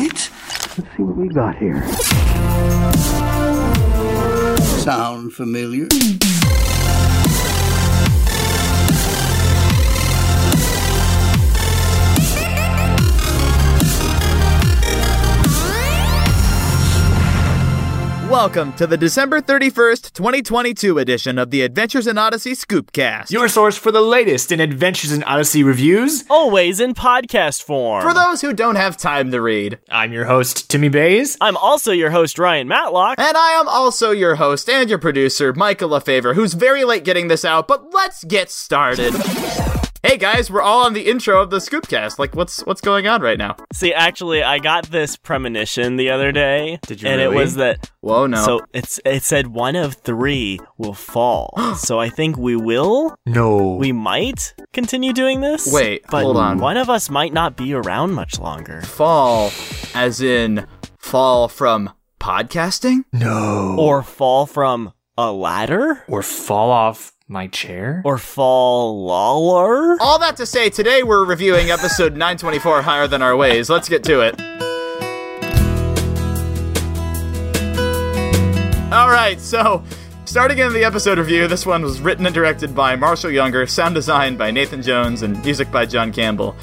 right. Let's see what we got here. Sound familiar? Welcome to the December 31st, 2022 edition of the Adventures in Odyssey Scoopcast. Your source for the latest in Adventures in Odyssey reviews. Always in podcast form. For those who don't have time to read. I'm your host, Timmy Bays. I'm also your host, Ryan Matlock. And I am also your host and your producer, Michael LaFavor, who's very late getting this out, but let's get started. Hey guys, we're all on the intro of the Scoopcast. Like, what's what's going on right now? See, actually, I got this premonition the other day. Did you And really? it was that. Whoa, no. So it's it said one of three will fall. so I think we will. No. We might continue doing this. Wait, but hold on. One of us might not be around much longer. fall, as in fall from podcasting? no. Or fall from a ladder. or fall off my chair. Or fall lower. All that to say, today we're reviewing episode 924 Higher Than Our Ways. Let's get to it. All right, so starting in the episode review, this one was written and directed by Marshall Younger, sound design by Nathan Jones, and music by John Campbell.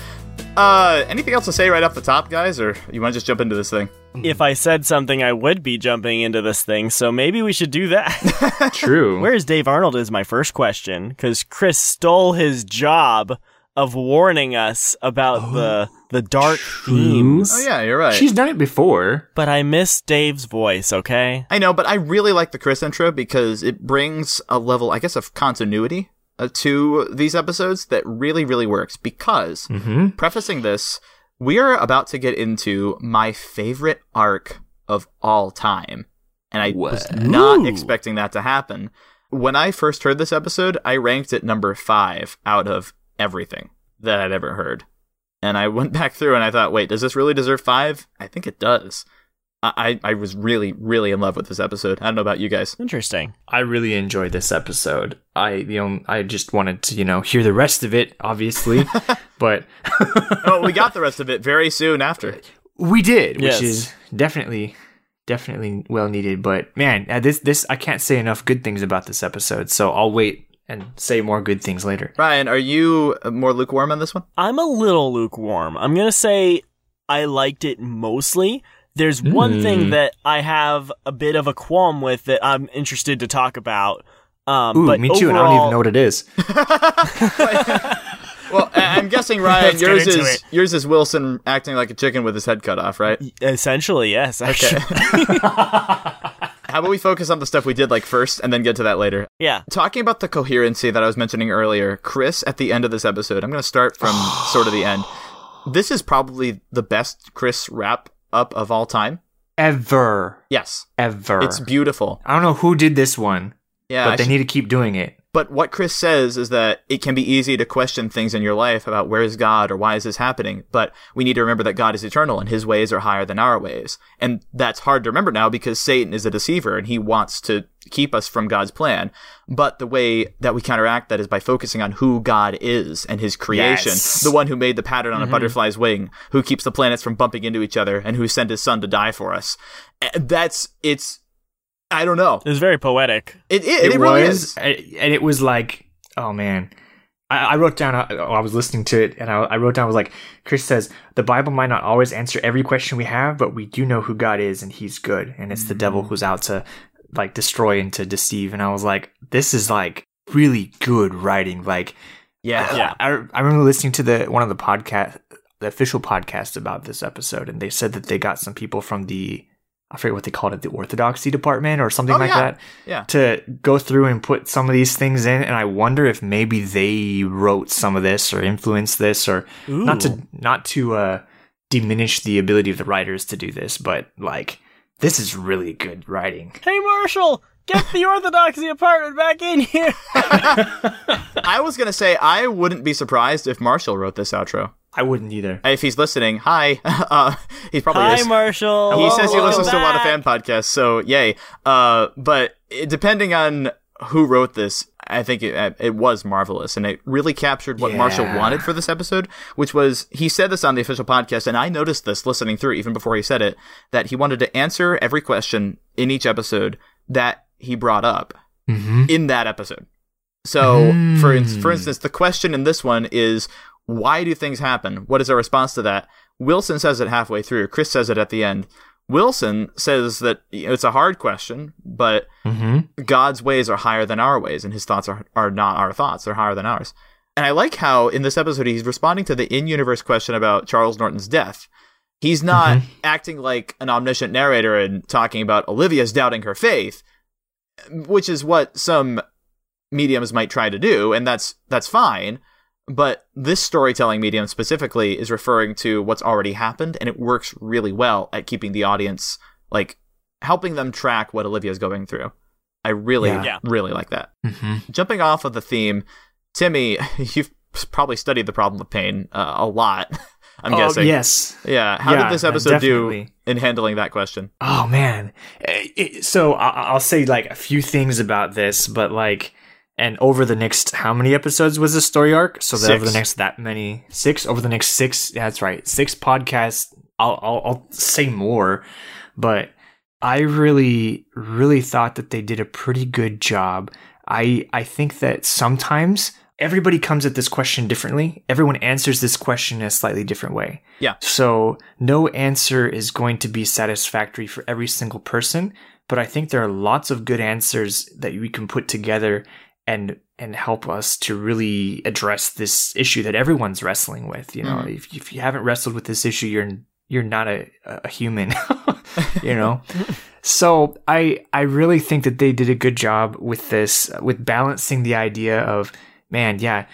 Uh, anything else to say right off the top, guys, or you want to just jump into this thing? If I said something, I would be jumping into this thing. So maybe we should do that. True. Where's Dave Arnold is my first question because Chris stole his job of warning us about the the dark themes. Oh yeah, you're right. She's done it before. But I miss Dave's voice. Okay. I know, but I really like the Chris intro because it brings a level, I guess, of continuity Uh, to these episodes that really, really works. Because, mm-hmm. prefacing this, we are about to get into my favorite arc of all time. And I was not Ooh. expecting that to happen. When I first heard this episode, I ranked it number five out of everything that I'd ever heard. And I went back through and I thought, wait, does this really deserve five? I think it does. I, I I was really, really in love with this episode. I don't know about you guys. Interesting. I really enjoyed this episode. I you know I just wanted to you know hear the rest of it, obviously, but oh, we got the rest of it very soon after. we did, which is definitely definitely well needed. But man, uh, this this I can't say enough good things about this episode, so I'll wait and say more good things later. Ryan, are you uh, more lukewarm on this one? I'm a little lukewarm. I'm gonna say I liked it mostly. There's one thing Hmm. that I have a bit of a qualm with that I'm interested to talk about. Um, Ooh, but me too, and I don't even know what it is. Well, I- I'm guessing Ryan, Let's yours is it. yours is Wilson acting like a chicken with his head cut off, right? Essentially, yes. Actually. How about we focus on the stuff we did like first and then get to that later? yeah. Talking about the coherency that I was mentioning earlier, Chris at the end of this episode, I'm going to start from sort of the end. This is probably the best Chris wrap up of all time. Ever, Yes, ever. it's beautiful. I don't know who did this one, Yeah, but I they should- need to keep doing it. But what Chris says is that it can be easy to question things in your life about where is God or why is this happening. But we need to remember that God is eternal and his ways are higher than our ways. And that's hard to remember now because Satan is a deceiver and he wants to keep us from God's plan. But the way that we counteract that is by focusing on who God is and his creation. Yes. The one who made the pattern on a mm-hmm. butterfly's wing, who keeps the planets from bumping into each other, and who sent his son to die for us. And That's, it's, I don't know. It was very poetic. It, it, it, really was, is. and it was like, oh man. I, I wrote down. uh, I was listening to it, and I, I wrote down. I was like, Chris says the Bible might not always answer every question we have, but we do know who God is, and He's good, and it's the devil Mm-hmm. who's out to like destroy and to deceive. And I was like, this is like really good writing. Like, Yeah. Yeah. I, I remember listening to the one of the podcast, the official podcast about this episode, and they said that they got some people from the I forget what they called it, the orthodoxy department or something Oh, like yeah. that Yeah. to go through and put some of these things in and i wonder if maybe they wrote some of this or influenced this or not to not to uh diminish the ability of the writers to do this but like this is really good writing Hey, Marshall, get the orthodoxy apartment back in here. I was gonna say I wouldn't be surprised if Marshall wrote this outro. I wouldn't either If he's listening, hi. Uh, he probably Hi, is. Marshall. he says he Welcome listens to a lot of fan podcasts, so yay. Uh, but it- depending on who wrote this, I think it, it was marvelous, and it really captured what Marshall wanted for this episode, which was he said this on the official podcast, and I noticed this listening through even before he said it that he wanted to answer every question in each episode that he brought up Mm-hmm. in that episode. So, for ins- for Mm. instance, the question in this one is why do things happen? What is our response to that? Wilson says it halfway through. Chris says it at the end. Wilson says that it's a hard question, but Mm-hmm. God's ways are higher than our ways, and his thoughts are, are not our thoughts. They're higher than ours. And I like how in this episode he's responding to the in universe question about Charles Norton's death. He's not acting like an omniscient narrator and talking about Olivia's doubting her faith, which is what some mediums might try to do, and that's that's fine. But this storytelling medium specifically is referring to what's already happened, and it works really well at keeping the audience like helping them track what Olivia's going through. I really, Yeah. Yeah. really like that. Mm-hmm. Jumping off of the theme, Timmy, you've probably studied the problem of pain uh, a lot. I'm oh, guessing. yes. Yeah. How Yeah, did this episode do in handling that question? Oh man. Eh, it- so I- I'll say like a few things about this, but like, and over the next how many episodes was this story arc? So that over the next that many six over the next six. Yeah, That's right, six podcasts. I'll I'll, I'll say more, but I really really thought that they did a pretty good job. I I think that sometimes everybody comes at this question differently. Everyone answers this question in a slightly different way. Yeah. So no answer is going to be satisfactory for every single person, but I think there are lots of good answers that we can put together and and help us to really address this issue that everyone's wrestling with. You know, if if you haven't wrestled with this issue, you're you're not a, a human. you know. So I I really think that they did a good job with this with balancing the idea of man, yeah,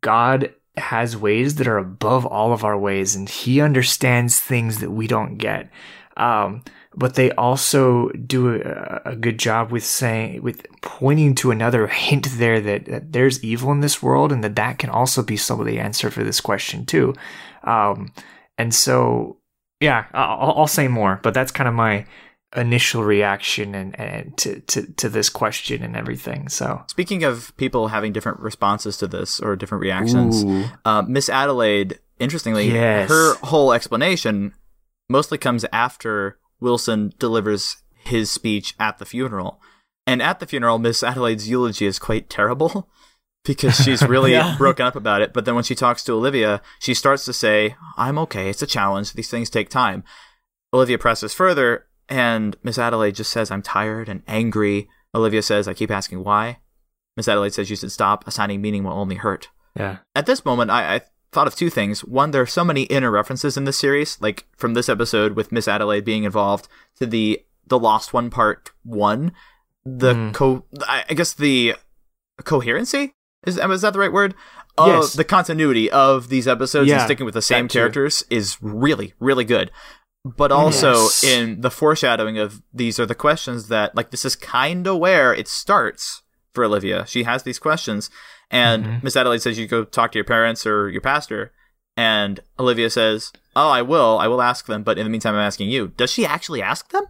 God has ways that are above all of our ways and he understands things that we don't get. Um but they also do a, a good job with saying with pointing to another hint there that, that there's evil in this world and that that can also be some of the answer for this question too. Um, and so yeah I'll, I'll say more but that's kind of my initial reaction and, and to, to, to this question and everything. So Speaking of people having different responses to this or different reactions, uh, Miss Adelaide, interestingly, Yes. her whole explanation mostly comes after Wilson delivers his speech at the funeral. And at the funeral, Miss Adelaide's eulogy is quite terrible because she's really Yeah. broken up about it. But then when she talks to Olivia, she starts to say, I'm okay. It's a challenge. These things take time. Olivia presses further, and Miss Adelaide just says, I'm tired and angry. Olivia says, I keep asking why. Miss Adelaide says, You should stop. Assigning meaning will only hurt yeah at this moment, I, I thought of two things. One, there are so many inner references in this series, like from this episode with Miss Adelaide being involved to the the Lost One Part One. The Mm. co, I guess the coherency is is that the right word? Of Yes. the continuity of these episodes and sticking with the same that too. characters is really really good. But also Yes. in the foreshadowing of these are the questions that like this is kind of where it starts for Olivia. She has these questions, and Mhm. Miss Adelaide says you go talk to your parents or your pastor, and Olivia says, "Oh, I will. I will ask them, but in the meantime, I'm asking you." Does she actually ask them?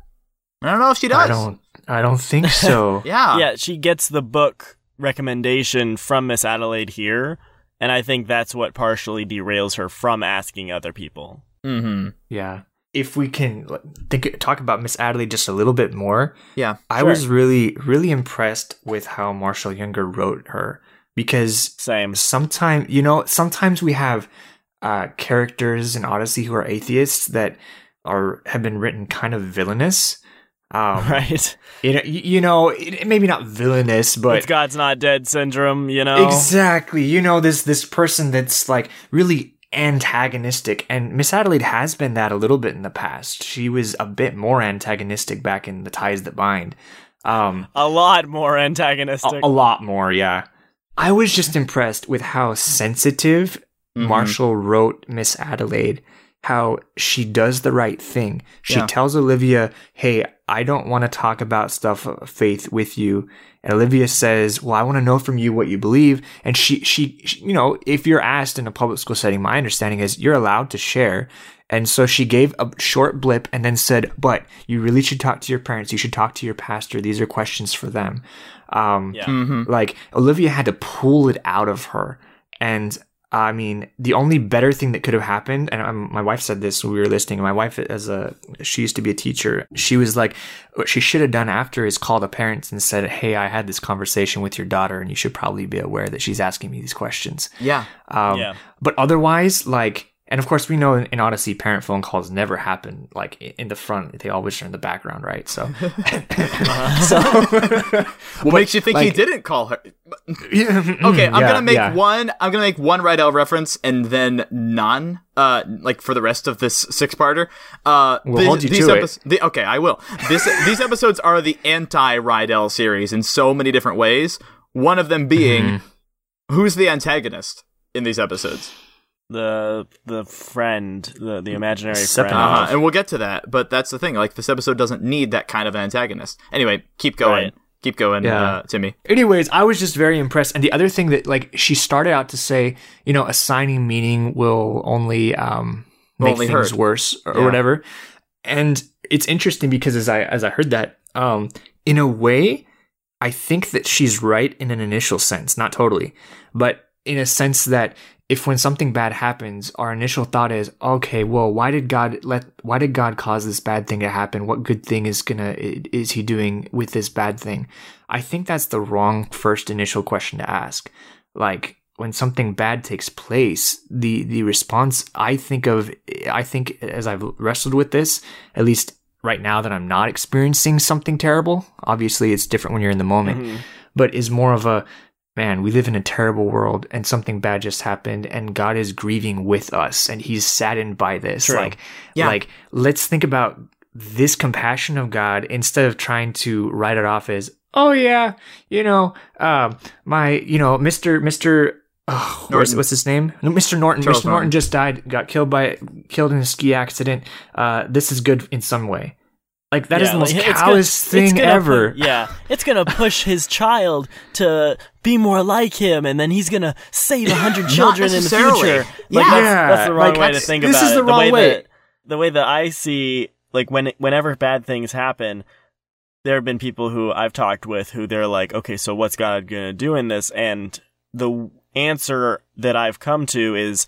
I don't know if she does. i don't i don't think so Yeah. yeah, she gets the book recommendation from Miss Adelaide here, and I think that's what partially derails her from asking other people. Mm-hmm. Yeah. If we can think, talk about Miss Adelaide just a little bit more, Yeah. I Sure. was really, really impressed with how Marshall Younger wrote her because Same. sometimes, you know, sometimes we have uh, characters in Odyssey who are atheists that are have been written kind of villainous. Um, Right? You know, you, know, it, maybe not villainous, but it's God's not dead syndrome, you know? Exactly. You know, this this person that's like really antagonistic and Miss Adelaide has been that a little bit in the past. She was a bit more antagonistic back in The Ties That Bind. Um A lot more antagonistic. a, a lot more, yeah. I was just impressed with how sensitive Mhm. Marshall wrote Miss Adelaide how she does the right thing. She Yeah. tells Olivia, "Hey, I don't want to talk about stuff of faith with you." And Olivia says, "Well, I want to know from you what you believe." And she, she, she, you know, if you're asked in a public school setting, my understanding is you're allowed to share. And so she gave a short blip and then said, "But you really should talk to your parents. You should talk to your pastor. These are questions for them." Um, Yeah. Mm-hmm. like Olivia had to pull it out of her. And I mean, the only better thing that could have happened, and um, my wife said this when we were listening. My wife, as a she used to be a teacher, she was like, what she should have done after is call the parents and said, "Hey, I had this conversation with your daughter, and you should probably be aware that she's asking me these questions." Yeah. Um, Yeah. But otherwise, like, and of course, we know in, in Odyssey, parent phone calls never happen like in the front. They always are in the background, right? So, What makes you think he didn't call her? okay, I'm gonna make one. I'm gonna make one Rydell reference and then none. Uh, like for the rest of this six-parter. Uh, We'll these- hold you to it. the- okay, I will. This these episodes are the anti-Rydell series in so many different ways. One of them being Mm-hmm. who's the antagonist in these episodes. The the friend, the the imaginary Sephiroth. friend. Uh-huh, and we'll get to that, but that's the thing. Like this episode doesn't need that kind of antagonist. Anyway, keep going. Right. Keep going, Yeah. uh, Timmy. Anyways, I was just very impressed. And the other thing that like she started out to say, you know, assigning meaning will only um make Only things hurt. worse or, Yeah. whatever. And it's interesting because as I as I heard that, um, in a way, I think that she's right in an initial sense, not totally, but in a sense that if when something bad happens, our initial thought is, okay, well, why did God let why did God cause this bad thing to happen? What good thing is gonna is he doing with this bad thing? I think that's the wrong first initial question to ask. Like when something bad takes place, the the response I think of I think as I've wrestled with this, at least right now that I'm not experiencing something terrible. Obviously, it's different when you're in the moment, mm-hmm. but is more of a man, we live in a terrible world and something bad just happened and God is grieving with us and he's saddened by this. True. Like Yeah. like let's think about this compassion of God instead of trying to write it off as, oh yeah, you know, um, my, you know, Mr. Mr. Oh, what's, what's his name? No, Mr. Norton. Charles Mr. Norton Norton. just died, got killed by, killed in a ski accident. Uh, this is good in some way. Like that is Yeah, the most like, it's callous gonna- it's thing gonna ever. pu- yeah, it's gonna push his child to be more like him, and then he's gonna save a hundred children in the future. Like Yeah. that's, that's the wrong Like, way to think about it. this is the wrong way, way. That, the way that I see, like when whenever bad things happen, there have been people who I've talked with who they're like, okay, so what's God gonna do in this? And the answer that I've come to is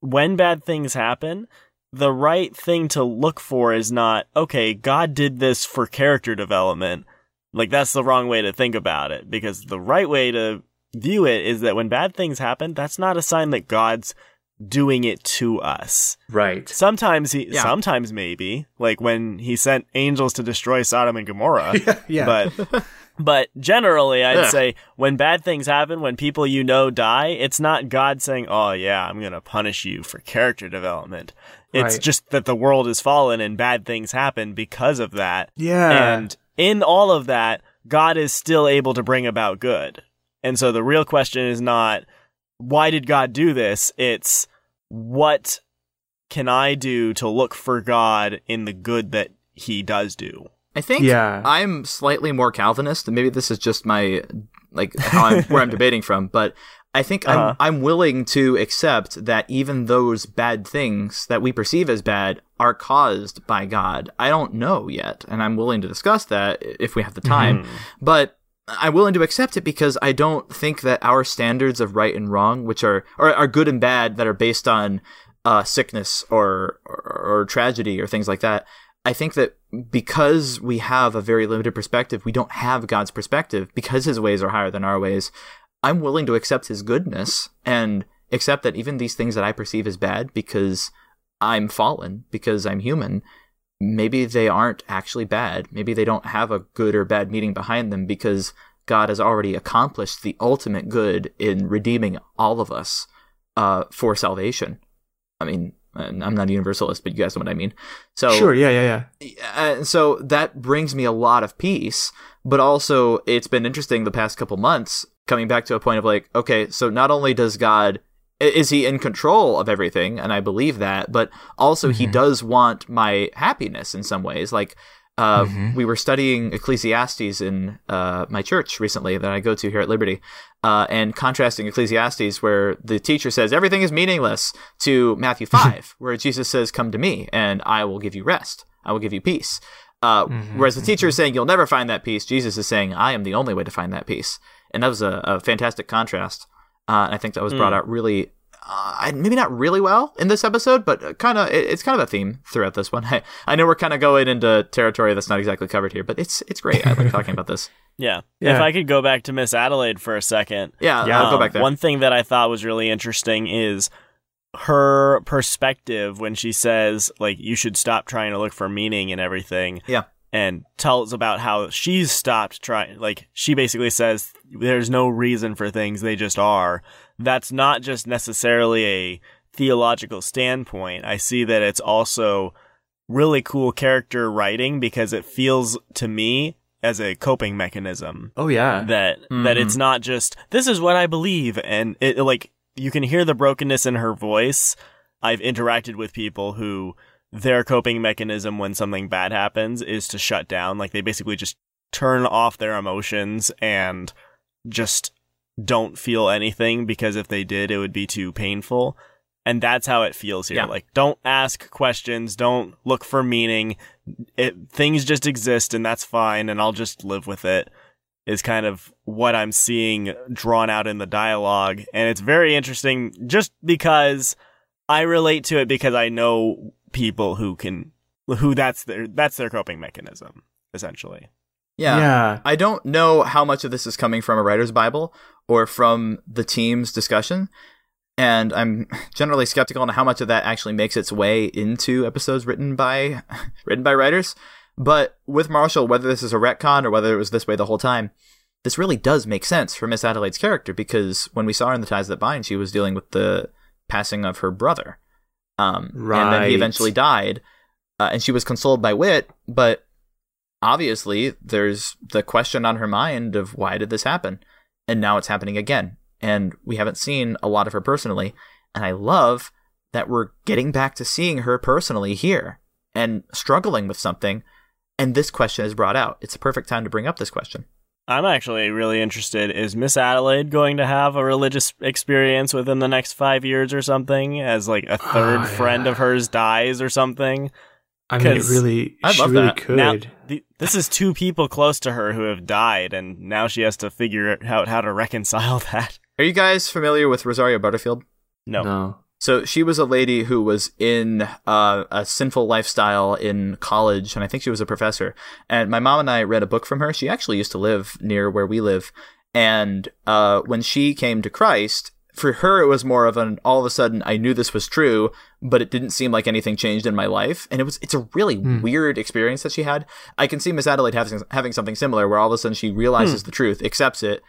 when bad things happen, the right thing to look for is not, okay, God did this for character development. Like, that's the wrong way to think about it, because the right way to view it is that when bad things happen, that's not a sign that God's doing it to us. Right. Sometimes he, Yeah. sometimes maybe, like when he sent angels to destroy Sodom and Gomorrah. yeah. But but generally I'd Ugh. say when bad things happen, when people you know die, it's not God saying, "Oh yeah, I'm going to punish you for character development." It's Right. just that the world is fallen and bad things happen because of that. Yeah. And in all of that, God is still able to bring about good. And so the real question is not why did God do this? It's what can I do to look for God in the good that he does do? I think Yeah. I'm slightly more Calvinist, and maybe this is just my like how I'm, where I'm debating from, but I think Uh-huh. I'm I'm willing to accept that even those bad things that we perceive as bad are caused by God. I don't know yet, and I'm willing to discuss that if we have the time. But I'm willing to accept it because I don't think that our standards of right and wrong, which are or are good and bad, that are based on uh, sickness or, or or tragedy or things like that. I think that because we have a very limited perspective, we don't have God's perspective because His ways are higher than our ways. I'm willing to accept His goodness and accept that even these things that I perceive as bad because I'm fallen, because I'm human, maybe they aren't actually bad. Maybe they don't have a good or bad meaning behind them because God has already accomplished the ultimate good in redeeming all of us uh, for salvation. I mean, I'm not a universalist, but you guys know what I mean. So sure. Yeah. Yeah. Yeah. uh, so that brings me a lot of peace but also it's been interesting the past couple months coming back to a point of like okay so not only does god Is he in control of everything? And I believe that, but also he does want my happiness in some ways. Like, uh, we were studying Ecclesiastes in uh, my church recently that I go to here at Liberty, uh, and contrasting Ecclesiastes, where the teacher says everything is meaningless, to Matthew 5, where Jesus says, Come to me, and I will give you rest. I will give you peace. Uh, whereas the teacher is saying, You'll never find that peace, Jesus is saying, I am the only way to find that peace. And that was a, a fantastic contrast. Uh, and I think that was brought out really uh, maybe not really well in this episode, but kind of it, it's kind of a theme throughout this one. I, I know we're kind of going into territory that's not exactly covered here, but it's it's great. I like talking about this. Yeah. Yeah. If I could go back to Miss Adelaide for a second. Yeah, Yeah, I'll go Um, back there. One thing that I thought was really interesting is her perspective when she says like you should stop trying to look for meaning in everything. Yeah. And tells about how she's stopped trying like she basically says there's no reason for things, they just are. That's not just necessarily a theological standpoint. I see that it's also really cool character writing because it feels to me as a coping mechanism Oh yeah. that that it's mm-hmm. not just this is what I believe and it like you can hear the brokenness in her voice. I've interacted with people who their coping mechanism when something bad happens is to shut down. Like they basically just turn off their emotions and just don't feel anything because if they did, it would be too painful. And that's how it feels here. Yeah. Like, don't ask questions. Don't look for meaning. It, things just exist and that's fine. And I'll just live with it is kind of what I'm seeing drawn out in the dialogue. And it's very interesting just because I relate to it because I know people who can, who that's their, that's their coping mechanism, essentially. yeah. yeah. I don't know how much of this is coming from a writer's Bible or from the team's discussion. And I'm generally skeptical on how much of that actually makes its way into episodes written by written by writers. But with Marshall, whether this is a retcon or whether it was this way the whole time, this really does make sense for Miss Adelaide's character because when we saw her in The Ties That Bind, she was dealing with the passing of her brother. Um, And then he eventually died. Uh, and she was consoled by Whit, but obviously there's the question on her mind of why did this happen? And now it's happening again. And we haven't seen a lot of her personally. And I love that we're getting back to seeing her personally here and struggling with something. And this question is brought out. It's a perfect time to bring up this question. I'm actually really interested. Is Miss Adelaide going to have a religious experience within the next five years or something? As like a third Oh, friend of hers dies or something? I mean, it 'Cause really. I'd she love really that. could. Now, the, this is two people close to her who have died, and now she has to figure out how to reconcile that. Are you guys familiar with Rosario Butterfield? No. no. So she was a lady who was in uh, a sinful lifestyle in college, and I think she was a professor. And my mom and I read a book from her. She actually used to live near where we live. And uh, when she came to Christ, for her it was more of an all of a sudden I knew this was true, but it didn't seem like anything changed in my life. And it was it's a really weird experience that she had. I can see Miss Adelaide having having something similar, where all of a sudden she realizes the truth, accepts it,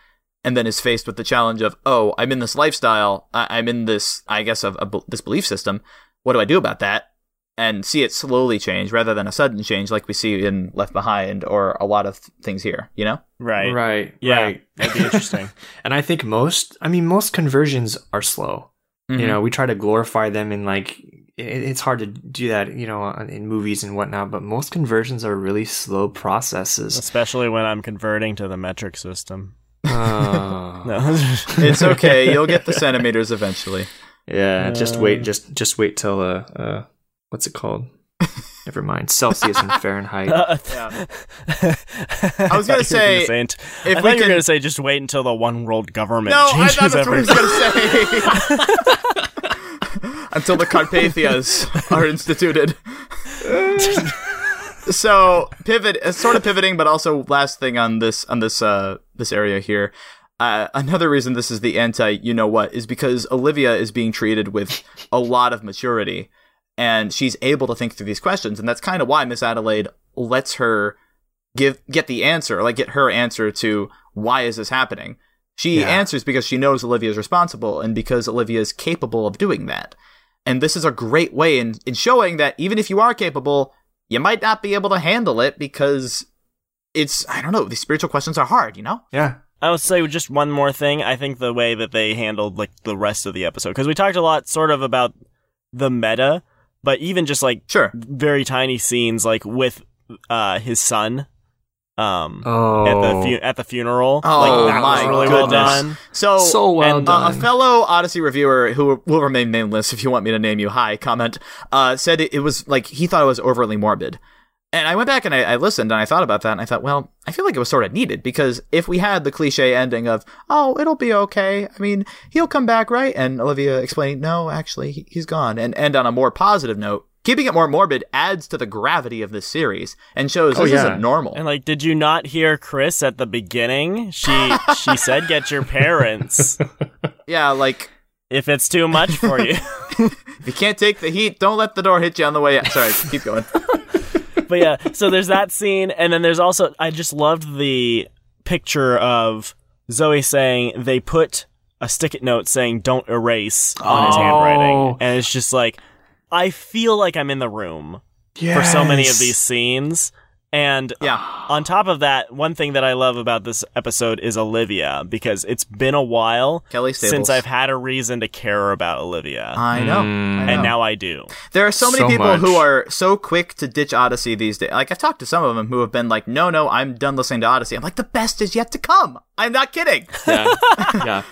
and then is faced with the challenge of, oh, I'm in this lifestyle, I- I'm in this, I guess, of, of this belief system. What do I do about that? And see it slowly change rather than a sudden change like we see in Left Behind or a lot of th- things here. You know? Right. Right. Yeah. Right. That'd be interesting. And I think most, I mean, most conversions are slow. Mm-hmm. You know, we try to glorify them in like, it, it's hard to do that, you know, in movies and whatnot, but most conversions are really slow processes. Especially when I'm converting to the metric system. Uh, No. it's okay. You'll get the centimeters eventually. yeah, just wait, just just wait till uh, uh what's it called? Never mind, Celsius and Fahrenheit. I I was gonna say, if if I we thought you were can- going to say just wait until the one world government No, I changes thought that's what I everything. was gonna say. Until the Carpathias are instituted. so pivot, uh, sort of pivoting, but also last thing on this on this uh this area here. Uh, another reason this is the anti, you know what, is because Olivia is being treated with a lot of maturity, and she's able to think through these questions, and that's kind of why Miss Adelaide lets her give get the answer, like get her answer to why is this happening. She Yeah. answers because she knows Olivia is responsible, and because Olivia is capable of doing that. And this is a great way in, in showing that even if you are capable, you might not be able to handle it because it's I don't know, these spiritual questions are hard, you know? Yeah. I would say just one more thing. I think the way that they handled like the rest of the episode, because we talked a lot sort of about the meta, but even just like Sure. very tiny scenes like with uh his son um Oh, at the fu- at the funeral Oh, like that was my really well goodness. done So, so well and, Uh, done. a fellow Odyssey reviewer who will remain nameless if you want me to name you, hi, comment, uh, said it, it was like he thought it was overly morbid. And I went back and I, I listened and I thought about that and I thought, well, I feel like it was sort of needed because if we had the cliche ending of, oh, it'll be okay. I mean, he'll come back, right? And Olivia explaining, no, actually, he, he's gone. And end on a more positive note. Keeping it more morbid adds to the gravity of this series and shows Oh, this yeah. isn't normal. and like did you not hear chris at the beginning she she said get your parents yeah, like, if it's too much for you if you can't take the heat, don't let the door hit you on the way out. Sorry, keep going. But yeah, so there's that scene, and then there's also I just loved the picture of Zoe saying they put a stick-it note saying "Don't erase" on his Oh. handwriting, and it's just like I feel like I'm in the room for so many of these scenes. And Yeah. on top of that, one thing that I love about this episode is Olivia because it's been a while Kelly since I've had a reason to care about Olivia, I know. Mm. I know. and now I do. There are so many So people much. who are so quick to ditch Odyssey these days. Like I've talked to some of them who have been like, "No, no, I'm done listening to Odyssey." I'm like, "The best is yet to come." I'm not kidding. yeah, yeah.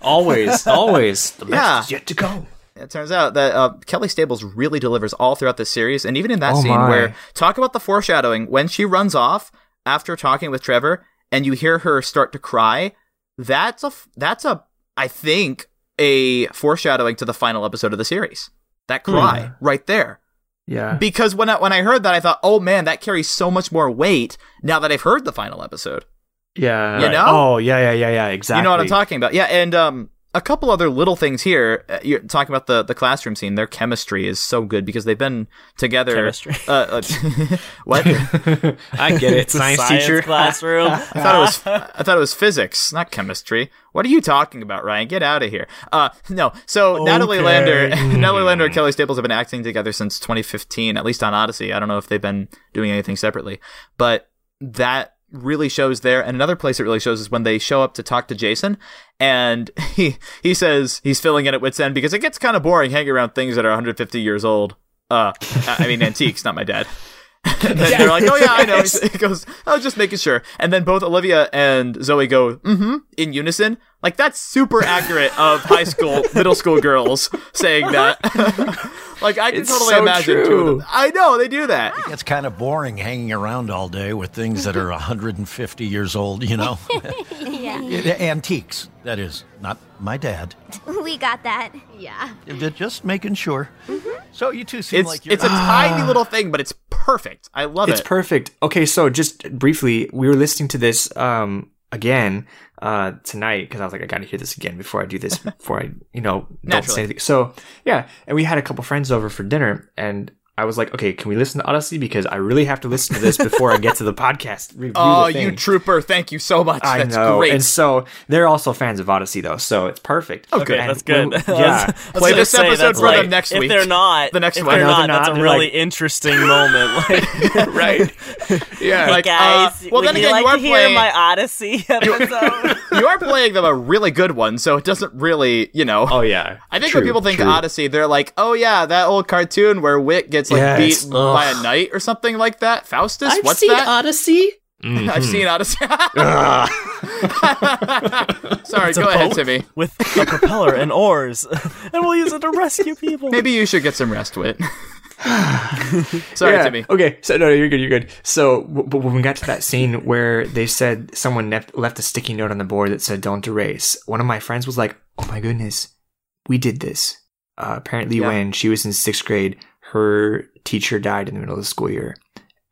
Always, always. The best Yeah. is yet to go. It turns out that uh, Kelly Stables really delivers all throughout this series, and even in that Oh scene my. where talk about the foreshadowing when she runs off after talking with Trevor, and you hear her start to cry. That's a that's a I think a foreshadowing to the final episode of the series. That cry right there. Yeah. because when I, when I heard that, I thought, oh man, that carries so much more weight now that I've heard the final episode. Yeah. You know? Oh, yeah, yeah, yeah, yeah. Exactly. You know what I'm talking about? Yeah, and um, a couple other little things here. Uh, You're talking about the the classroom scene. Their chemistry is so good because they've been together. Chemistry. Uh, uh, what? I I get it. It's a Science, teacher. classroom. I thought it was I thought it was physics, not chemistry. What are you talking about, Ryan? Get out of here. Uh, no. So Natalie Okay. Lander, Natalie Lander and Kelly Stables have been acting together since 2015, at least on Odyssey. I don't know if they've been doing anything separately, but that really shows there. And another place it really shows is when they show up to talk to Jason, and he he says he's filling in at Whit's End because it gets kind of boring hanging around things that are 150 years old. Uh, I mean antiques, not my dad. and then they're like, "Oh yeah, I know." He goes, "I was just making sure." And then both Olivia and Zoe go, "Mm-hmm," in unison. Like that's super accurate of high school, middle school girls saying that. like I can It's totally so imagine. Two of true. them. I know they do that. It's kind of boring hanging around all day with things that are 150 years old, you know? Yeah, Antiques, that is. Not my dad. we got that. Yeah. Just making sure. So you two seem It's like you're. it's a tiny little thing, but it's perfect. I love It's it. It's perfect. Okay, so just briefly, we were listening to this um again uh tonight because I was like, I gotta hear this again before I do this, before I you know don't Naturally. say anything. So yeah, and we had a couple friends over for dinner, and I was like, okay, can we listen to Odyssey because I really have to listen to this before I get to the podcast. Review oh, the you trooper! Thank you so much. I That's know, great. and so they're also fans of Odyssey though, so it's perfect. Okay, And That's good. when- yeah, Play this say, episode that's for them like- next if week. they're not, The next if one. they're No, not, they're that's a really like- interesting moment. Like, right. Yeah, Like, guys, uh, well, would then you again, like you are to hear playing- my Odyssey episode? you are playing them a really good one, so it doesn't really, you know. oh yeah. I think True, when people think true. Odyssey, they're like, "Oh yeah, that old cartoon where Whit gets like Yes. beat by a knight or something like that." Faustus, I've what's seen that? Odyssey. I've seen Odyssey. Ugh. Sorry, a go ahead. Timmy. With a propeller and oars, and we'll use it to rescue people. Maybe you should get some rest, Whit. Sorry, Yeah. Timmy. Okay, so no, no, you're good, you're good. So, w- but when we got to that scene where they said someone left, left a sticky note on the board that said "Don't erase," one of my friends was like, "Oh my goodness, we did this." Uh, apparently, Yeah. when she was in sixth grade, her teacher died in the middle of the school year,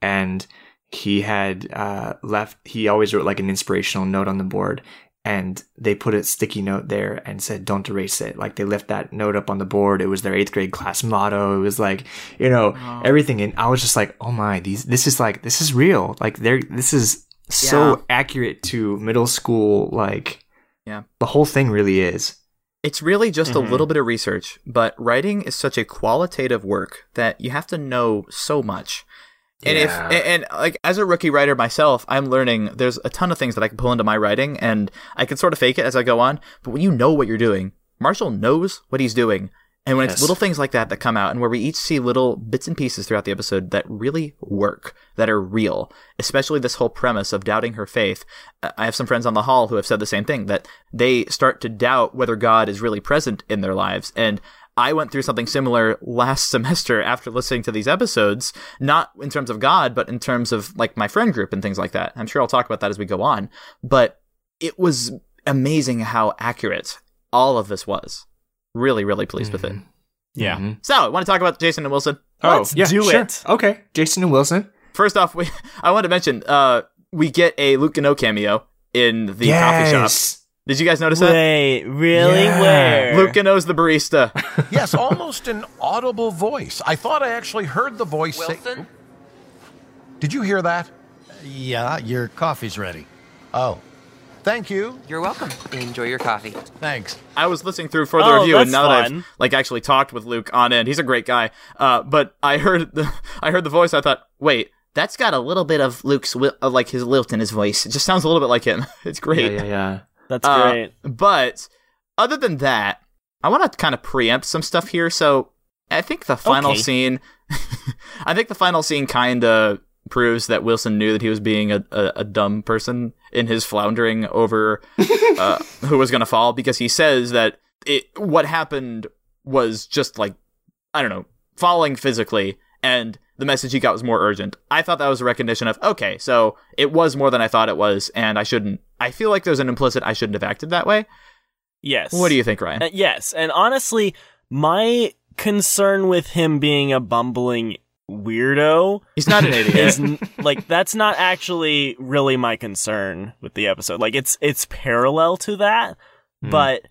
and he had uh, left. He always wrote like an inspirational note on the board. And they put a sticky note there and said, "Don't erase it." Like they left that note up on the board. It was their eighth grade class motto. It was like, you know, Oh. everything and i was just like oh my these this is like this is real like there this is so Yeah. accurate to middle school like Yeah. the whole thing really is It's really just Mm-hmm. a little bit of research, but writing is such a qualitative work that you have to know so much. And if and, and like as a rookie writer myself, I'm learning there's a ton of things that I can pull into my writing and I can sort of fake it as I go on. But when you know what you're doing, Marshall knows what he's doing. And when Yes. it's little things like that that come out and where we each see little bits and pieces throughout the episode that really work, that are real, especially this whole premise of doubting her faith. uh, I have some friends on the hall who have said the same thing that they start to doubt whether God is really present in their lives. And I went through something similar last semester after listening to these episodes, not in terms of God, but in terms of like my friend group and things like that. I'm sure I'll talk about that as we go on. But it was amazing how accurate all of this was. Really, really pleased with it. Yeah. Mhm. So, I want to talk about Jason and Wilson. Oh, Let's yeah, do sure. it. Okay, Jason and Wilson. First off, we I want to mention uh we get a Luke Gano cameo in the coffee shop. Did you guys notice that? Wait, really? Yeah. Where? Luke Gano's the barista. yes, almost an audible voice. I thought I actually heard the voice say. Wilson? Did you hear that? Yeah, your coffee's ready. Oh, thank you. You're welcome. Enjoy your coffee. Thanks. I was listening through for the Oh, review, and that's now that. I've like actually talked with Luke on end, he's a great guy. Uh, but I heard the I heard the voice. I thought, wait, that's got a little bit of Luke's wi- of like his lilt in his voice. It just sounds a little bit like him. It's great. Yeah, yeah, yeah. That's Uh, great. But other than that, I want to kind of preempt some stuff here. So I think the final Okay. scene, I think the final scene kind of proves that Wilson knew that he was being a, a, a dumb person in his floundering over uh, who was going to fall because he says that it what happened was just like I don't know falling physically and the message he got was more urgent. I thought that was a recognition of okay, so it was more than I thought it was, and I shouldn't. I feel like there's an implicit I shouldn't have acted that way. Yes. What do you think, Ryan? Uh, yes, and honestly, my concern with him being a bumbling weirdo He's not an idiot. is like that's not actually really my concern with the episode. Like it's it's parallel to that, Hmm. but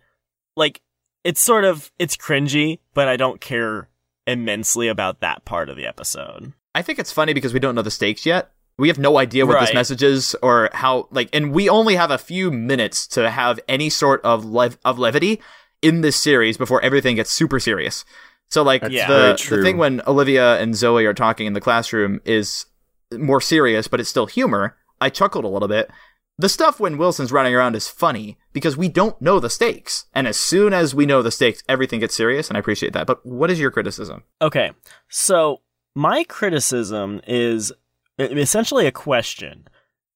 like it's sort of it's cringy, but I don't care immensely about that part of the episode. I think it's funny because we don't know the stakes yet. We have no idea what this message is or how like and we only have a few minutes to have any sort of lev- of levity in this series before everything gets super serious. So like That's the the thing when Olivia and Zoe are talking in the classroom is more serious but it's still humor. I chuckled a little bit. The stuff when Wilson's running around is funny because we don't know the stakes. And as soon as we know the stakes, everything gets serious and I appreciate that. But what is your criticism? Okay, so my criticism is essentially a question,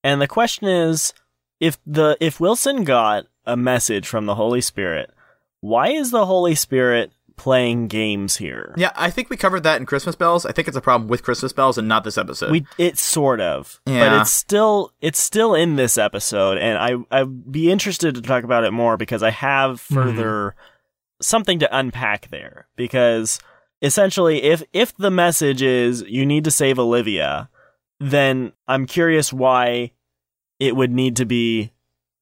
and the question is if the if Wilson got a message from the Holy Spirit, why is the Holy Spirit playing games here? Yeah, I think we covered that in Christmas Bells. I think it's a problem with Christmas Bells and not this episode. We it sort of, but it's still it's still in this episode, and I I'd be interested to talk about it more because I have mm-hmm. further something to unpack there. Because essentially, if if the message is you need to save Olivia, then I'm curious why it would need to be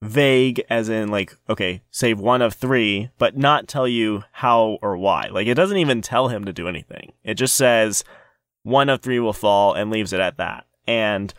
vague, as in like okay, save one of three, but not tell you how or why. Like it doesn't even tell him to do anything. It just says one of three will fall and leaves it at that. And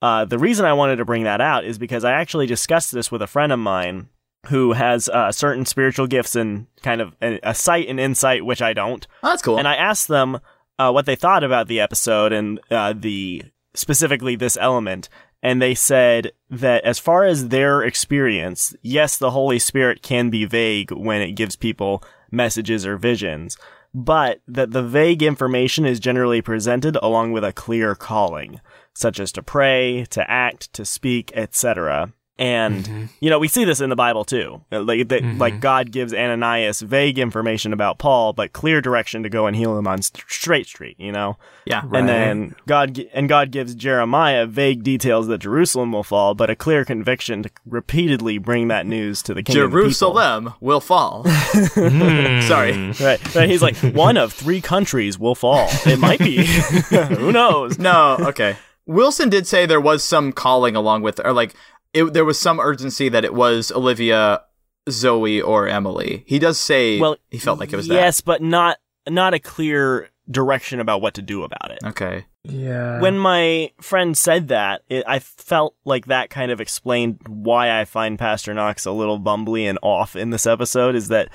uh, the reason I wanted to bring that out is because I actually discussed this with a friend of mine who has uh, certain spiritual gifts and kind of a, a sight and insight, which I don't. oh, that's cool. And I asked them uh, what they thought about the episode and uh, the specifically this element, and they said that as far as their experience, yes, the Holy Spirit can be vague when it gives people messages or visions, but that the vague information is generally presented along with a clear calling, such as to pray, to act, to speak, etc. And mm-hmm. you know we see this in the Bible too, Uh, like that, mm-hmm. like God gives Ananias vague information about Paul, but clear direction to go and heal him on straight street. You know, yeah. Right. and then God and God gives Jeremiah vague details that Jerusalem will fall, but a clear conviction to repeatly bring that news to the king. of the people. Jerusalem will fall. Mm-hmm. Sorry. Right, right. He's like one of three countries will fall. It might be. Who knows? No, okay. Wilson did say there was some calling along with, or like, it, there was some urgency that it was Olivia, Zoe, or Emily. He does say Well, he felt like it was that yes, but not not a clear direction about what to do about it. Okay. Yeah. when my friend said that, it, I felt like that kind of explained why I find Pastor Knox a little bumbly and off in this episode. Is that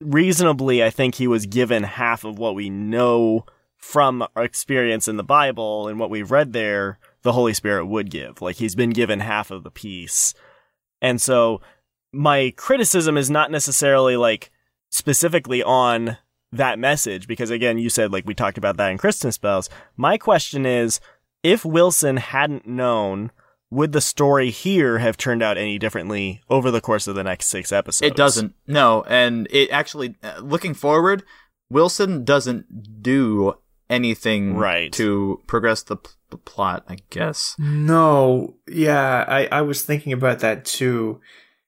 reasonably, I think he was given half of what we know from our experience in the Bible and what we've read there, the Holy Spirit would give. Like he's been given half of the piece. And so my criticism is not necessarily like specifically on that message because again you said like we talked about that in Christmas Bells. My question is if Wilson hadn't known would the story here have turned out any differently over the course of the next 6 episodes? It doesn't. No, and it actually uh, looking forward, Wilson doesn't do anything Right. to progress the, p- the plot, I guess. No, yeah, I, I was thinking about that too.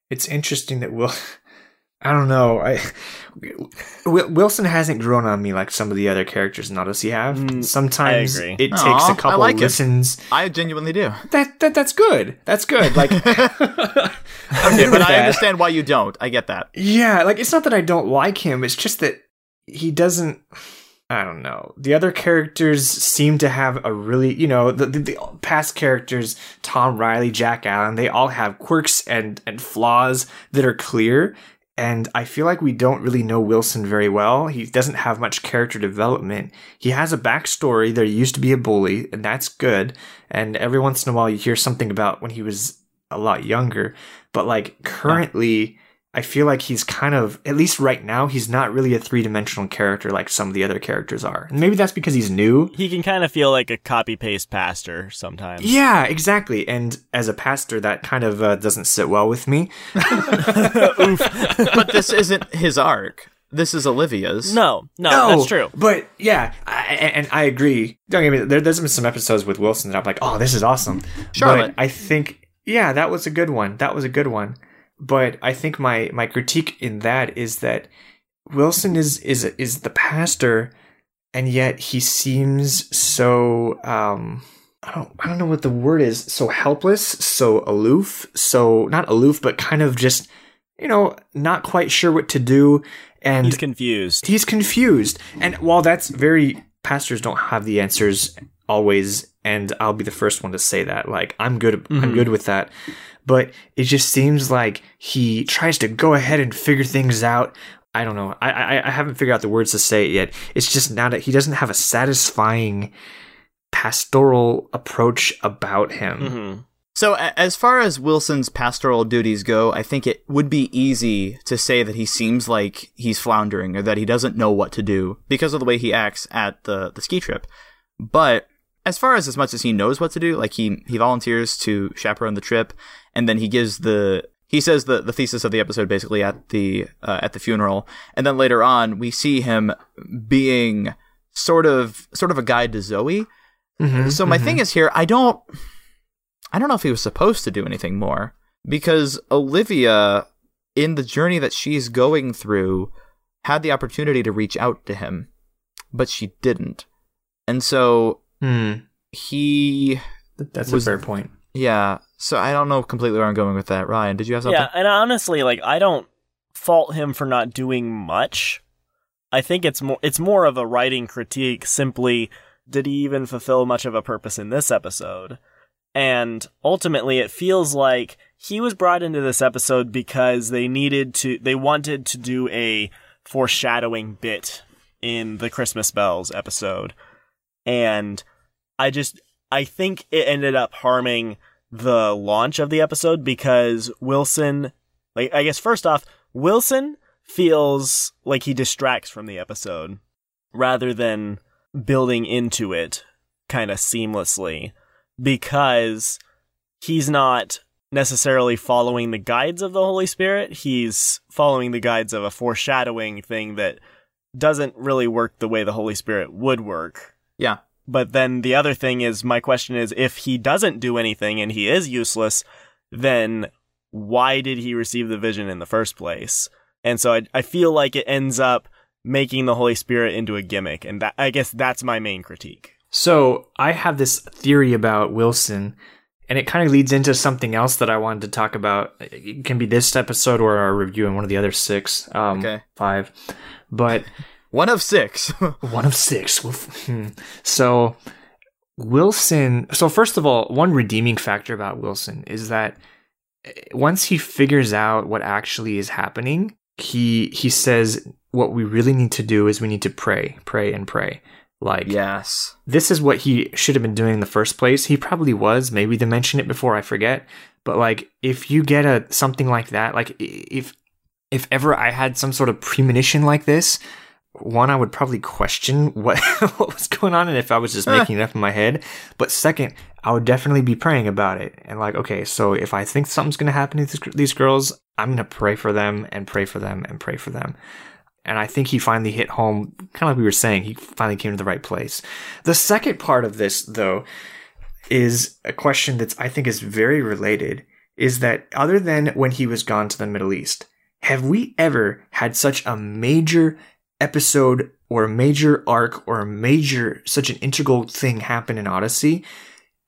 It's interesting that Will, I don't know, I Wilson hasn't grown on me like some of the other characters in Odyssey have. Mm, Sometimes I agree. it takes Aw, a I couple like it. I genuinely do. That that that's good. That's good. Like, Okay, but I understand why you don't. I get that. Yeah, like it's not that I don't like him. It's just that he doesn't. I don't know. The other characters seem to have a really, you know, the, the, the past characters, Tom Riley, Jack Allen, they all have quirks and and flaws that are clear. And I feel like we don't really know Wilson very well. He doesn't have much character development. He has a backstory. There used to be a bully, and that's good. And every once in a while, you hear something about when he was a lot younger. But like currently, I feel like he's kind of, at least right now, he's not really a three dimensional character like some of the other characters are. And maybe that's because he's new. He can kind of feel like a copy paste pastor sometimes. Yeah, exactly. And as a pastor, that kind of uh, doesn't sit well with me. But this isn't his arc. This is Olivia's. No, no, that's true. But yeah, I, and I agree. Don't get me. There, there's been some episodes with Wilson that I'm like, oh, this is awesome. Charlotte. But I think, yeah, that was a good one. That was a good one. But I think my my critique in that is that Wilson is is is the pastor, and yet he seems so um. I don't, I don't know what the word is. So helpless, so aloof, so not aloof, but kind of just, you know, not quite sure what to do. And He's confused. he's confused. And while that's very pastors don't have the answers always, and I'll be the first one to say that. Like I'm good I'm good with that. But it just seems like he tries to go ahead and figure things out. I don't know. I, I I haven't figured out the words to say it yet. It's just now that he doesn't have a satisfying pastoral approach about him. hmm So, a- as far as Wilson's pastoral duties go, I think it would be easy to say that he seems like he's floundering or that he doesn't know what to do because of the way he acts at the, the ski trip. But as far as as much as he knows what to do, like he, he volunteers to chaperone the trip and then he gives the, he says the, the thesis of the episode basically at the, uh, at the funeral. And then later on, we see him being sort of, sort of a guide to Zoe. Mhm, So my mhm. thing is here, I don't I don't know if he was supposed to do anything more because Olivia in the journey that she's going through had the opportunity to reach out to him, but she didn't. And so Hmm. he That's Was- a fair point. yeah, so I don't know completely where I'm going with that. Ryan, did you have something? Yeah, and honestly, like I don't fault him for not doing much. I think it's more it's more of a writing critique. Simply, did he even fulfill much of a purpose in this episode? And ultimately, it feels like he was brought into this episode because they needed to, they wanted to do a foreshadowing bit in the Christmas Bells episode. And I just, I think it ended up harming the launch of the episode because Wilson, like, I guess first off, Wilson feels like he distracts from the episode rather than building into it kind of seamlessly because he's not necessarily following the guides of the Holy Spirit. He's following the guides of a foreshadowing thing that doesn't really work the way the Holy Spirit would work. Yeah. But then the other thing is, my question is if he doesn't do anything and he is useless, then why did he receive the vision in the first place? And so I, I feel like it ends up making the Holy Spirit into a gimmick. And that, I guess that's my main critique. So I have this theory about Wilson, and it kind of leads into something else that I wanted to talk about. It can be this episode or our review in one of the other six, um, Okay. five, but One of six. one of six. Hmm. so Wilson. So first of all, one redeeming factor about Wilson is that eh, once he figures out what actually is happening, he he says what we really need to do is we need to pray, pray, and pray. Like, Yes. this is what he should have been doing in the first place. He probably was. Maybe they mentioned it before. I forget. But like, if you get a something like that, like if if ever I had some sort of premonition like this, one, I would probably question what what was going on and if I was just making it up in my head. But second, I would definitely be praying about it and like, okay, so if I think something's gonna happen to these, these girls, I'm gonna pray for them and pray for them and pray for them. And I think he finally hit home, kind of like we were saying, he finally came to the right place. The second part of this, though, is a question that I think is very related. Is that other than when he was gone to the Middle East, have we ever had such a major episode or a major arc or a major such an integral thing happen in Odyssey,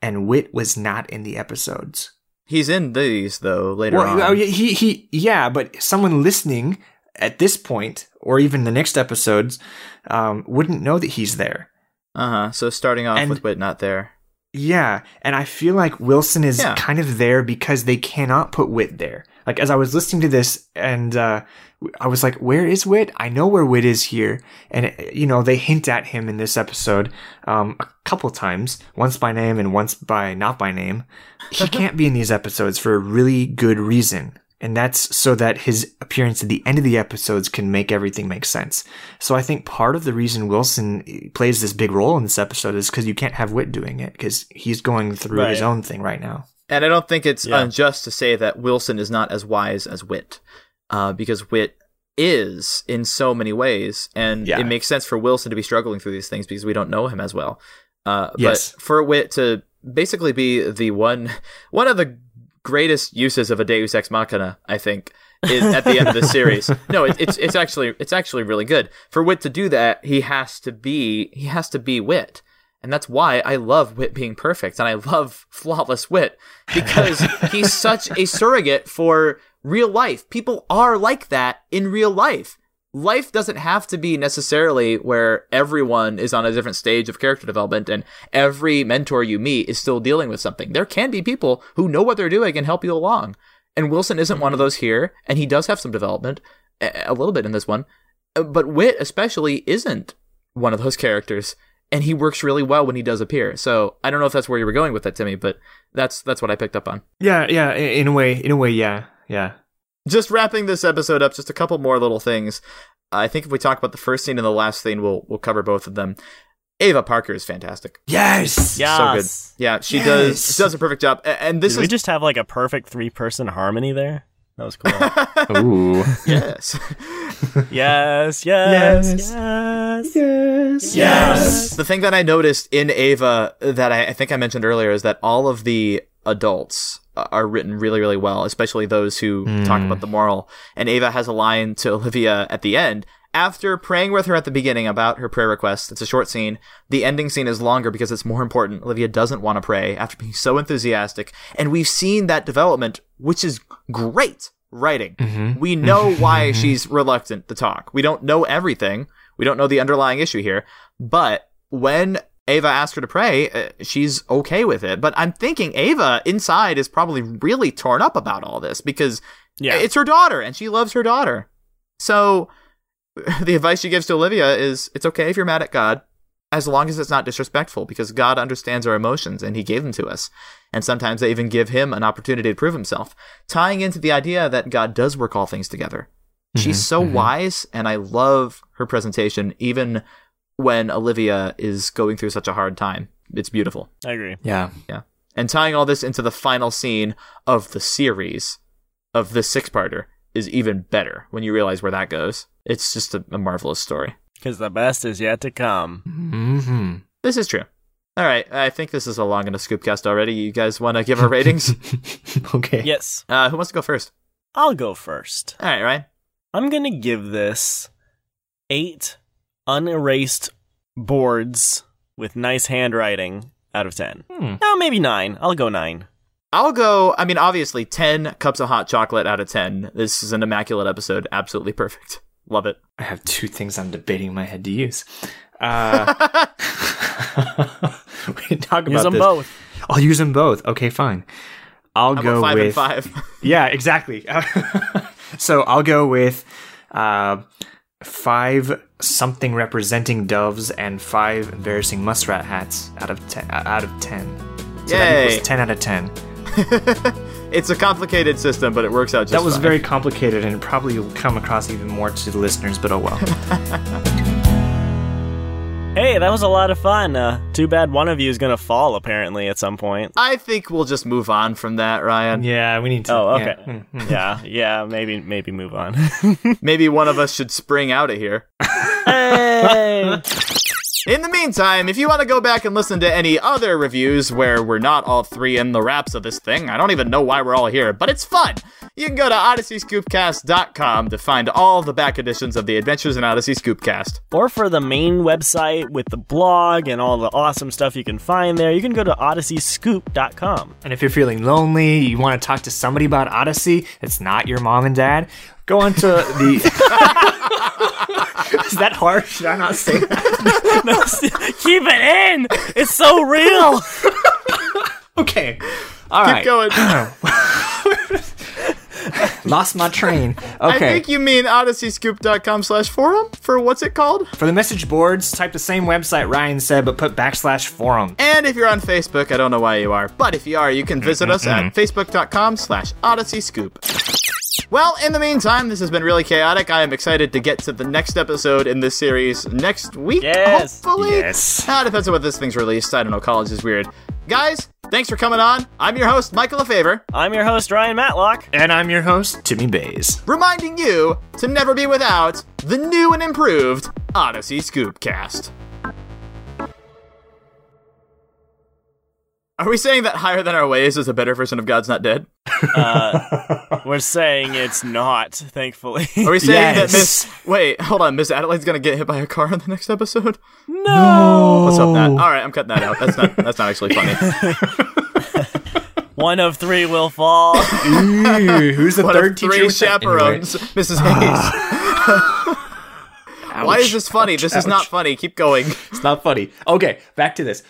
and Whit was not in the episodes? He's in these though later Well, on. oh, yeah, he he yeah, but someone listening at this point or even the next episodes um, wouldn't know that he's there. Uh huh. So starting off And- with Whit not there. Yeah, and I feel like Wilson is Yeah. kind of there because they cannot put Whit there. Like as I was listening to this, and uh, I was like, "Where is Whit? I know where Whit is here." And you know, they hint at him in this episode um, a couple times, once by name and once by not by name. He can't be in these episodes for a really good reason, and that's so that his appearance at the end of the episodes can make everything make sense. So I think part of the reason Wilson plays this big role in this episode is because you can't have Whit doing it because he's going through his own thing right now. And I don't think it's Yeah. unjust to say that Wilson is not as wise as Whit, uh, because Whit is in so many ways, and Yeah. it makes sense for Wilson to be struggling through these things because we don't know him as well. Uh, Yes. But for Whit to basically be the one, one of the greatest uses of a Deus Ex Machina, I think, is at the end of the series. No, it, it's it's actually it's actually really good for Whit to do that. He has to be he has to be Whit. And that's why I love Whit being perfect and I love flawless Whit because he's such a surrogate for real life. People are like that in real life. Life doesn't have to be necessarily where everyone is on a different stage of character development and every mentor you meet is still dealing with something. There can be people who know what they're doing and help you along. And Wilson isn't one of those here, and he does have some development, a little bit in this one. But Whit, especially, isn't one of those characters and he works really well when he does appear. So I don't know if that's where you were going with that, Timmy, but that's that's what I picked up on. Yeah, yeah. In a way, in a way, yeah, yeah. Just wrapping this episode up, just a couple more little things. I think if we talk about the first scene and the last scene, we'll we'll cover both of them. Ava Parker is fantastic. Yes. Yeah. So good. Yeah, she Yes. does she does a perfect job. And this Did we just have like a perfect three person harmony there? That was cool. Ooh. yes. yes, yes, Yes. yes, yes. Yes. The thing that I noticed in Ava that I, I think I mentioned earlier is that all of the adults are written really, really well, especially those who hmm. talk about the moral. And Ava has a line to Olivia at the end. After praying with her at the beginning about her prayer request, it's a short scene. The ending scene is longer because it's more important. Olivia doesn't want to pray after being so enthusiastic. And we've seen that development, which is great writing. Mm-hmm. We know mm-hmm. why mm-hmm. she's reluctant to talk. We don't know everything. We don't know the underlying issue here. But when Ava asks her to pray, uh, she's okay with it. But I'm thinking Ava inside is probably really torn up about all this because Yeah. it's her daughter and she loves her daughter. So the advice she gives to Olivia is it's okay if you're mad at God as long as it's not disrespectful because God understands our emotions and he gave them to us. And sometimes they even give him an opportunity to prove himself, tying into the idea that God does work all things together. Mm-hmm. She's so mm-hmm. wise and I love her presentation even when Olivia is going through such a hard time. It's beautiful. I agree. Yeah. Yeah. And tying all this into the final scene of the series of the six parter is even better when you realize where that goes. It's just a, a marvelous story. Because the best is yet to come. Mm-hmm. This is true. All right. I think this is a long enough scoopcast already. You guys want to give our ratings? okay. Yes. uh, who wants to go first? I'll go first. All right, Ryan. I'm going to give this eight unerased boards with nice handwriting out of 10. Hmm. No, maybe nine. I'll go nine. I'll go, I mean, obviously, 10 cups of hot chocolate out of 10. This is an immaculate episode. Absolutely perfect. Love it. I have two things I'm debating in my head to use. Uh, we can talk about them this. both. I'll use them both. Okay, fine. I'll How go five with and five? Yeah, exactly. so I'll go with uh, five something representing doves and five embarrassing muskrat hats out of ten. Out of ten. So Yay. ten out of ten. It's a complicated system, but it works out just That was fine. very complicated and probably will come across even more to the listeners, but oh well. Hey, that was a lot of fun. Uh, too bad one of you is gonna fall apparently at some point. I think we'll just move on from that, Ryan. yeah, we need to. Oh, yeah. okay. Yeah, yeah, maybe maybe move on. Maybe one of us should spring out of here. hey. In the meantime, if you want to go back and listen to any other reviews where we're not all three in the wraps of this thing, I don't even know why we're all here, but it's fun. You can go to odysseyscoopcast.com to find all the back editions of the Adventures in Odyssey Scoopcast. or for the main website with the blog and all the awesome stuff you can find there, you can go to odysseyscoop.com. And if you're feeling lonely, you want to talk to somebody about Odyssey, it's not your mom and dad, go on to the. Is that harsh? Should I not say that? no, keep it in. It's so real. Okay. All Keep right. going. Lost my train. Okay. I think you mean odysseyscoop.com slash forum for what's it called? For the message boards, type the same website Ryan said, but put backslash forum. And if you're on Facebook, I don't know why you are, but if you are, you can visit us at facebook.com slash odyssey scoop. Well, in the meantime, this has been really chaotic. I am excited to get to the next episode in this series next week. Yes. Hopefully. Yes. Ah, depends on what this thing's released. I don't know. College is weird. Guys, thanks for coming on. I'm your host, Michael LaFavor, I'm your host Ryan Matlock. And I'm your host, Timmy Bays. reminding you to never be without the new and improved Odyssey Scoopcast. Are we saying that Higher Than Our Ways is a better version of God's Not Dead? Uh, we're saying it's not, thankfully. Are we saying Yes. that Miss. Wait, hold on. Miss Adelaide's gonna get hit by a car in the next episode? no. Let's hope not. Alright, I'm cutting that out. That's not that's not actually funny. One of three will fall. Ooh, who's the One third of teacher? three with that? chaperones, Mrs. Ah. Hayes. Anyway. Why is this funny? This is not funny. Keep going. It's not funny. Okay, back to this.